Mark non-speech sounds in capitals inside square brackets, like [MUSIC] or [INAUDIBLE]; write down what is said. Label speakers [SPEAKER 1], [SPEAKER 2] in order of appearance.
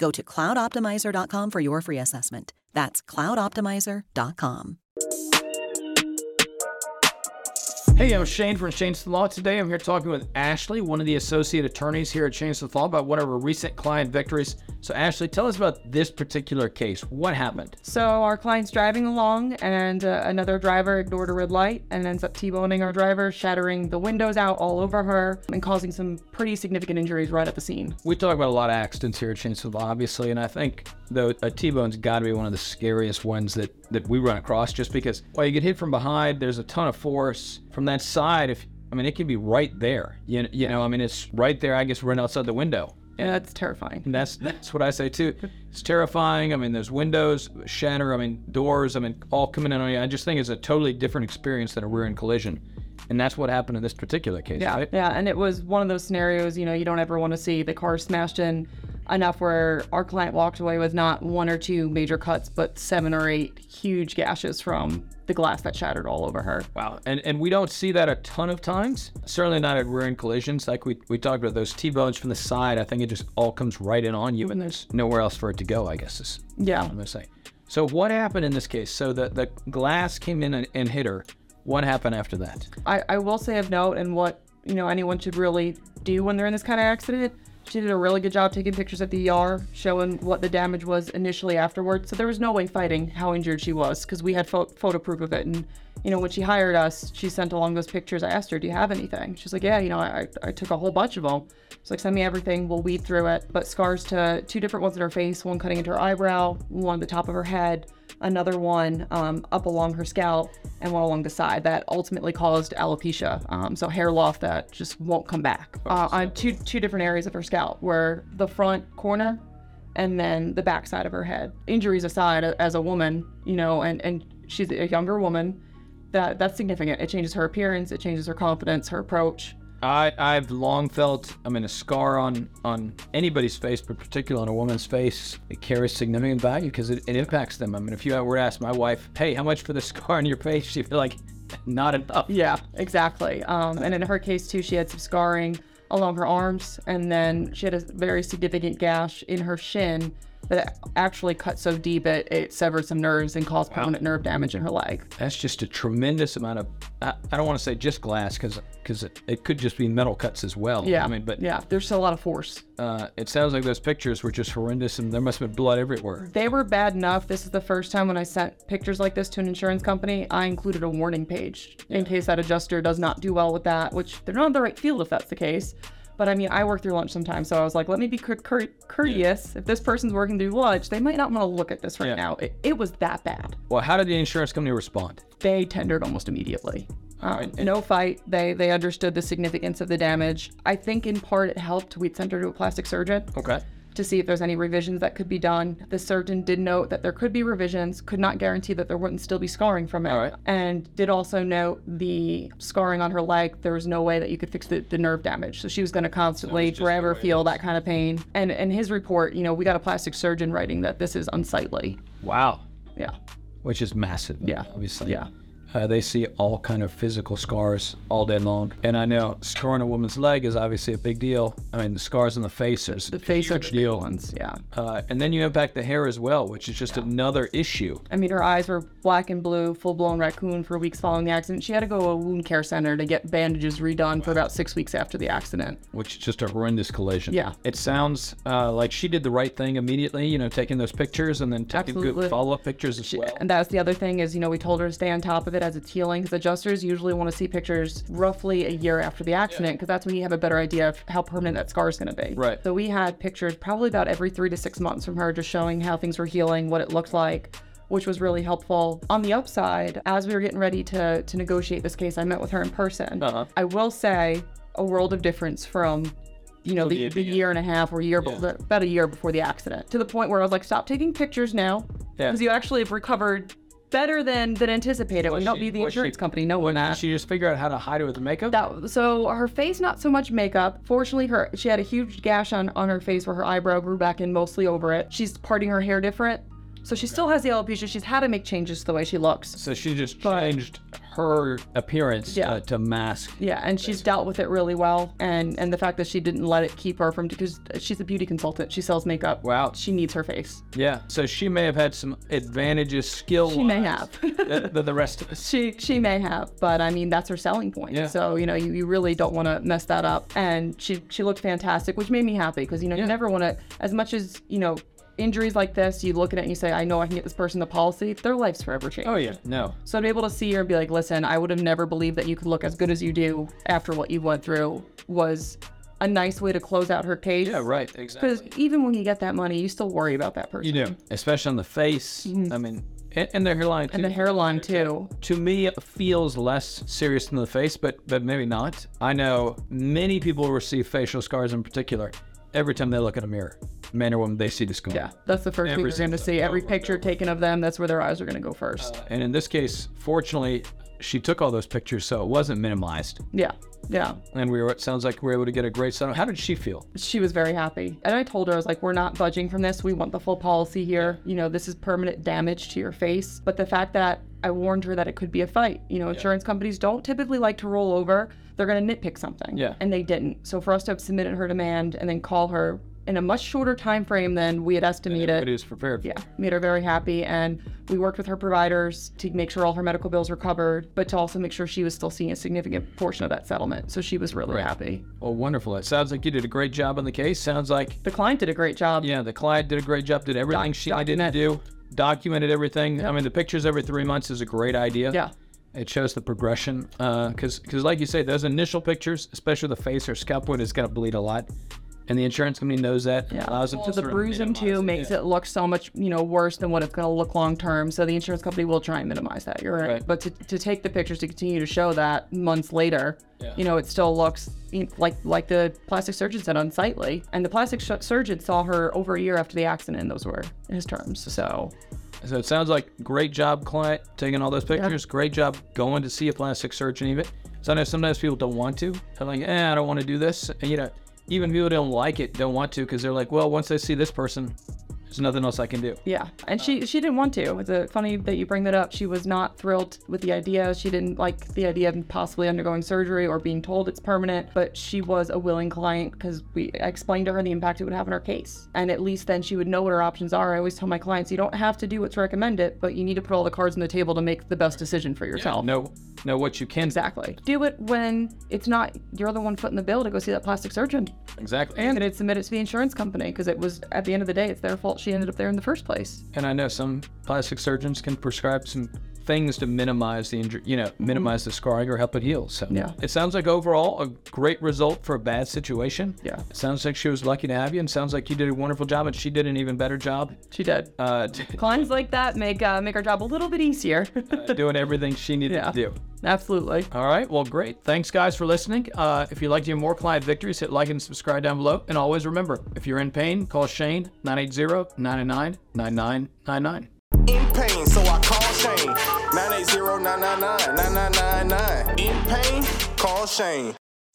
[SPEAKER 1] Go to cloudoptimizer.com for your free assessment. That's cloudoptimizer.com.
[SPEAKER 2] Hey, I'm Shane from Shane's Law. Today I'm here talking with Ashley, one of the associate attorneys here at Shane's Law, about one of our recent client victories. So, Ashley, tell us about this particular case. What happened?
[SPEAKER 3] So, our client's driving along, and uh, another driver ignored a red light and ends up T boning our driver, shattering the windows out all over her, and causing some pretty significant injuries right at the scene.
[SPEAKER 2] We talk about a lot of accidents here at Shane's Law, obviously, and I think though a T-bone's got to be one of the scariest ones that that we run across, just because while you get hit from behind, there's a ton of force from that side. If I mean, it can be right there. You, you know, I mean, it's right there. I guess right outside the window.
[SPEAKER 3] Yeah, that's terrifying.
[SPEAKER 2] And that's that's what I say too. It's terrifying. I mean, there's windows shatter. I mean, doors. I mean, all coming in on you. I just think it's a totally different experience than a rear end collision. And that's what happened in this particular case,
[SPEAKER 3] Yeah,
[SPEAKER 2] right?
[SPEAKER 3] yeah, and it was one of those scenarios, you know, you don't ever want to see the car smashed in enough where our client walked away with not one or two major cuts, but seven or eight huge gashes from the glass that shattered all over her.
[SPEAKER 2] Wow. And and we don't see that a ton of times. Certainly not at rear end collisions. Like we, we talked about those T-bones from the side. I think it just all comes right in on you and there's nowhere else for it to go, I guess is
[SPEAKER 3] Yeah.
[SPEAKER 2] what I'm gonna say. So what happened in this case? So the, the glass came in and, and hit her. What happened after that?
[SPEAKER 3] I, I will say of note and what you know anyone should really do when they're in this kind of accident. She did a really good job taking pictures at the ER, showing what the damage was initially afterwards. So there was no way fighting how injured she was because we had pho- photo proof of it. And you know when she hired us, she sent along those pictures. I asked her, "Do you have anything?" She's like, "Yeah, you know, I, I took a whole bunch of them." She's like, "Send me everything. We'll weed through it." But scars to two different ones in her face, one cutting into her eyebrow, one at the top of her head another one um, up along her scalp and one along the side that ultimately caused alopecia um, so hair loss that just won't come back uh, on two two different areas of her scalp where the front corner and then the back side of her head injuries aside as a woman you know and and she's a younger woman that that's significant it changes her appearance it changes her confidence her approach
[SPEAKER 2] I, I've long felt, I mean, a scar on, on anybody's face, but particularly on a woman's face, it carries significant value because it, it impacts them. I mean, if you were to ask my wife, hey, how much for the [LAUGHS] scar on your face? She'd be like, not enough.
[SPEAKER 3] Yeah, exactly. Um, and in her case too, she had some scarring along her arms, and then she had a very significant gash in her shin that actually cut so deep it, it severed some nerves and caused permanent nerve damage in her leg.
[SPEAKER 2] That's just a tremendous amount of, I, I don't want to say just glass because because it, it could just be metal cuts as well.
[SPEAKER 3] Yeah,
[SPEAKER 2] I mean, but
[SPEAKER 3] yeah, there's a lot of force.
[SPEAKER 2] uh, it sounds like those pictures were just horrendous and there must have been blood everywhere.
[SPEAKER 3] They were bad enough. This is the first time when I sent pictures like this to an insurance company, I included a warning page in case that adjuster does not do well with that, which they're not in the right field if that's the case. But I mean, I work through lunch sometimes, so I was like, let me be cour- cour- courteous. If this person's working through lunch, they might not want to look at this right
[SPEAKER 2] Yeah.
[SPEAKER 3] now. It, it was that bad.
[SPEAKER 2] Well, how did the insurance company respond?
[SPEAKER 3] They tendered almost immediately. Um, no fight. They they understood the significance of the damage. I think in part it helped. We'd sent her to a plastic surgeon.
[SPEAKER 2] Okay.
[SPEAKER 3] To see if there's any revisions that could be done. The surgeon did note that there could be revisions, could not guarantee that there wouldn't still be scarring from it.
[SPEAKER 2] All right.
[SPEAKER 3] And did also note the scarring on her leg, there was no way that you could fix the, the nerve damage. So she was going to constantly
[SPEAKER 2] just
[SPEAKER 3] forever
[SPEAKER 2] the way it
[SPEAKER 3] feel that kind of pain. And in his report, you know, we got a plastic surgeon writing that this is unsightly.
[SPEAKER 2] Wow.
[SPEAKER 3] Yeah.
[SPEAKER 2] which is massive.
[SPEAKER 3] Yeah.
[SPEAKER 2] obviously.
[SPEAKER 3] Yeah.
[SPEAKER 2] Uh, they see all kind of physical scars all day long, and I know scarring a woman's leg is obviously a big deal. I mean, the scars on the face is
[SPEAKER 3] The face are the big ones. Yeah.
[SPEAKER 2] uh, and then you impact the hair as well, which is just another issue.
[SPEAKER 3] I mean, her eyes were black and blue, full blown raccoon for weeks following the accident. She had to go to a wound care center to get bandages redone for about six weeks after the accident.
[SPEAKER 2] which is just a horrendous collision.
[SPEAKER 3] Yeah.
[SPEAKER 2] It sounds uh, like she did the right thing immediately, you know, taking those pictures and then taking
[SPEAKER 3] Absolutely.
[SPEAKER 2] good follow up pictures as well.
[SPEAKER 3] And that's the other thing is, you know, we told her to stay on top of it as it's healing because adjusters usually want to see pictures roughly a year after the accident because that's when you have a better idea of how permanent that scar is going to be.
[SPEAKER 2] Right.
[SPEAKER 3] So we had pictures probably about every three to six months from her just showing how things were healing, what it looked like. Which was really helpful. On the upside, as we were getting ready to to negotiate this case, I met with her in person.
[SPEAKER 2] Uh-huh.
[SPEAKER 3] I will say a world of difference from you know, the,
[SPEAKER 2] the-
[SPEAKER 3] the year and a half or year,
[SPEAKER 2] Yeah.
[SPEAKER 3] about a year before the accident, to the point where I was like, stop taking pictures now,
[SPEAKER 2] Yeah.
[SPEAKER 3] because you actually have recovered better than than anticipated. Don't
[SPEAKER 2] she-
[SPEAKER 3] need the
[SPEAKER 2] was she-
[SPEAKER 3] insurance company knowing that.
[SPEAKER 2] She just figured out how to hide it with the makeup.
[SPEAKER 3] That, so her face, not so much makeup. Fortunately, her she had a huge gash on on her face where her eyebrow grew back in mostly over it. She's parting her hair different, so she still has the alopecia. She's had to make changes to the way she looks.
[SPEAKER 2] so she just changed her appearance
[SPEAKER 3] Yeah.
[SPEAKER 2] uh, to mask.
[SPEAKER 3] Yeah, and she's dealt with it really well, and and the fact that she didn't let it keep her from because she's a beauty consultant. She sells makeup.
[SPEAKER 2] Wow.
[SPEAKER 3] She needs her face.
[SPEAKER 2] Yeah. So she may have had some advantages skill
[SPEAKER 3] She may have.
[SPEAKER 2] than the rest of us.
[SPEAKER 3] She she may have, but I mean that's her selling point.
[SPEAKER 2] Yeah.
[SPEAKER 3] So you know you, you really don't want to mess that up. And she she looked fantastic, which made me happy because you know
[SPEAKER 2] Yeah.
[SPEAKER 3] you never want to as much as you know injuries like this. You look at it and you say I know I can get this person the policy. Their life's forever changed.
[SPEAKER 2] Oh yeah. No.
[SPEAKER 3] So to be able to see her and be like, listen, I would have never believed that you could look as good as you do after what you went through was a nice way to close out her case.
[SPEAKER 2] Yeah. Right. Exactly.
[SPEAKER 3] Because even when you get that money, you still worry about that person.
[SPEAKER 2] You do, especially on the face. I mean, and, and the hairline.
[SPEAKER 3] Mm-hmm. And the hairline too.
[SPEAKER 2] to me it feels less serious than the face but but maybe not i know many people receive facial scars in particular every time they look in a mirror man or woman they see the scar
[SPEAKER 3] Yeah, that's the first thing
[SPEAKER 2] Every
[SPEAKER 3] you're going to see. Every picture taken of them, that's where their eyes are going to go first.
[SPEAKER 2] Uh, and in this case fortunately she took all those pictures so it wasn't minimized
[SPEAKER 3] yeah, yeah.
[SPEAKER 2] and we were it sounds like we were able to get a great settlement how did she feel
[SPEAKER 3] She was very happy. And I told her, I was like, we're not budging from this. We want the full policy here. You know, this is permanent damage to your face. But the fact that I warned her that it could be a fight. You know, insurance companies don't typically like to roll over. They're going to nitpick something.
[SPEAKER 2] Yeah.
[SPEAKER 3] And they didn't. So for us to have submitted her demand and then call her in a much shorter time frame than we had estimated.
[SPEAKER 2] it is prepared.
[SPEAKER 3] Yeah, made her very happy. And we worked with her providers to make sure all her medical bills were covered, but to also make sure she was still seeing a significant portion of that settlement. So she was really
[SPEAKER 2] Right.
[SPEAKER 3] happy.
[SPEAKER 2] well wonderful it sounds like you did a great job on the case sounds like
[SPEAKER 3] The client did a great job.
[SPEAKER 2] yeah the client did a great job did everything
[SPEAKER 3] Doc-
[SPEAKER 2] she needed
[SPEAKER 3] didn't
[SPEAKER 2] do documented everything i mean the pictures every three months is a great idea
[SPEAKER 3] Yeah.
[SPEAKER 2] It shows the progression, uh, because because like you say, those initial pictures, especially the face or scalp wound, is going to bleed a lot, and the insurance company knows that.
[SPEAKER 3] Yeah.
[SPEAKER 2] allows them
[SPEAKER 3] Well,
[SPEAKER 2] to
[SPEAKER 3] the
[SPEAKER 2] sort
[SPEAKER 3] bruising
[SPEAKER 2] minimize
[SPEAKER 3] too makes it look so much, you know, worse than what it's going to look long term. So the insurance company will try and minimize that. You're right.
[SPEAKER 2] Right.
[SPEAKER 3] But to, to take the pictures to continue to show that months later,
[SPEAKER 2] Yeah.
[SPEAKER 3] you know, it still looks you know, like like the plastic surgeon said unsightly. And the plastic sh- surgeon saw her over a year after the accident. And those were his terms. So
[SPEAKER 2] So it sounds like great job, client, taking all those pictures. Great job going to see a plastic surgeon, even. So I know sometimes people don't want to. They're like, eh, I don't want to do this. And you know, even people who don't like it don't want to because they're like, well, once I see this person, there's nothing else I can do.
[SPEAKER 3] Yeah, and she she didn't want to. It's a, funny that you bring that up. She was not thrilled with the idea. She didn't like the idea of possibly undergoing surgery or being told it's permanent. But she was a willing client because we I explained to her the impact it would have on her case, and at least then she would know what her options are. I always tell my clients, you don't have to do what's recommended, but you need to put all the cards on the table to make the best decision for yourself.
[SPEAKER 2] Know know what you can.
[SPEAKER 3] Exactly. Do it when it's not you're the one footing the bill to go see that plastic surgeon.
[SPEAKER 2] Exactly.
[SPEAKER 3] And then submit it to the insurance company because it was at the end of the day it's their fault she ended up there in the first place.
[SPEAKER 2] And I know some plastic surgeons can prescribe some things to minimize the injury, you know, minimize the scarring or help it heal. So
[SPEAKER 3] Yeah.
[SPEAKER 2] it sounds like overall a great result for a bad situation.
[SPEAKER 3] Yeah.
[SPEAKER 2] It sounds like she was lucky to have you, and sounds like you did a wonderful job, and she did an even better job
[SPEAKER 3] She did.
[SPEAKER 2] uh,
[SPEAKER 3] Clients like that make uh, make our job a little bit easier. [LAUGHS]
[SPEAKER 2] doing everything she needed
[SPEAKER 3] Yeah.
[SPEAKER 2] to do.
[SPEAKER 3] Absolutely.
[SPEAKER 2] All right. Well, great. Thanks, guys, for listening. Uh, if you'd like to hear more client victories, hit like and subscribe down below. And always remember, if you're in pain, call Shane 980 999 9999.
[SPEAKER 4] In pain, so I call Shane. 980-999-9999. In pain, call Shane.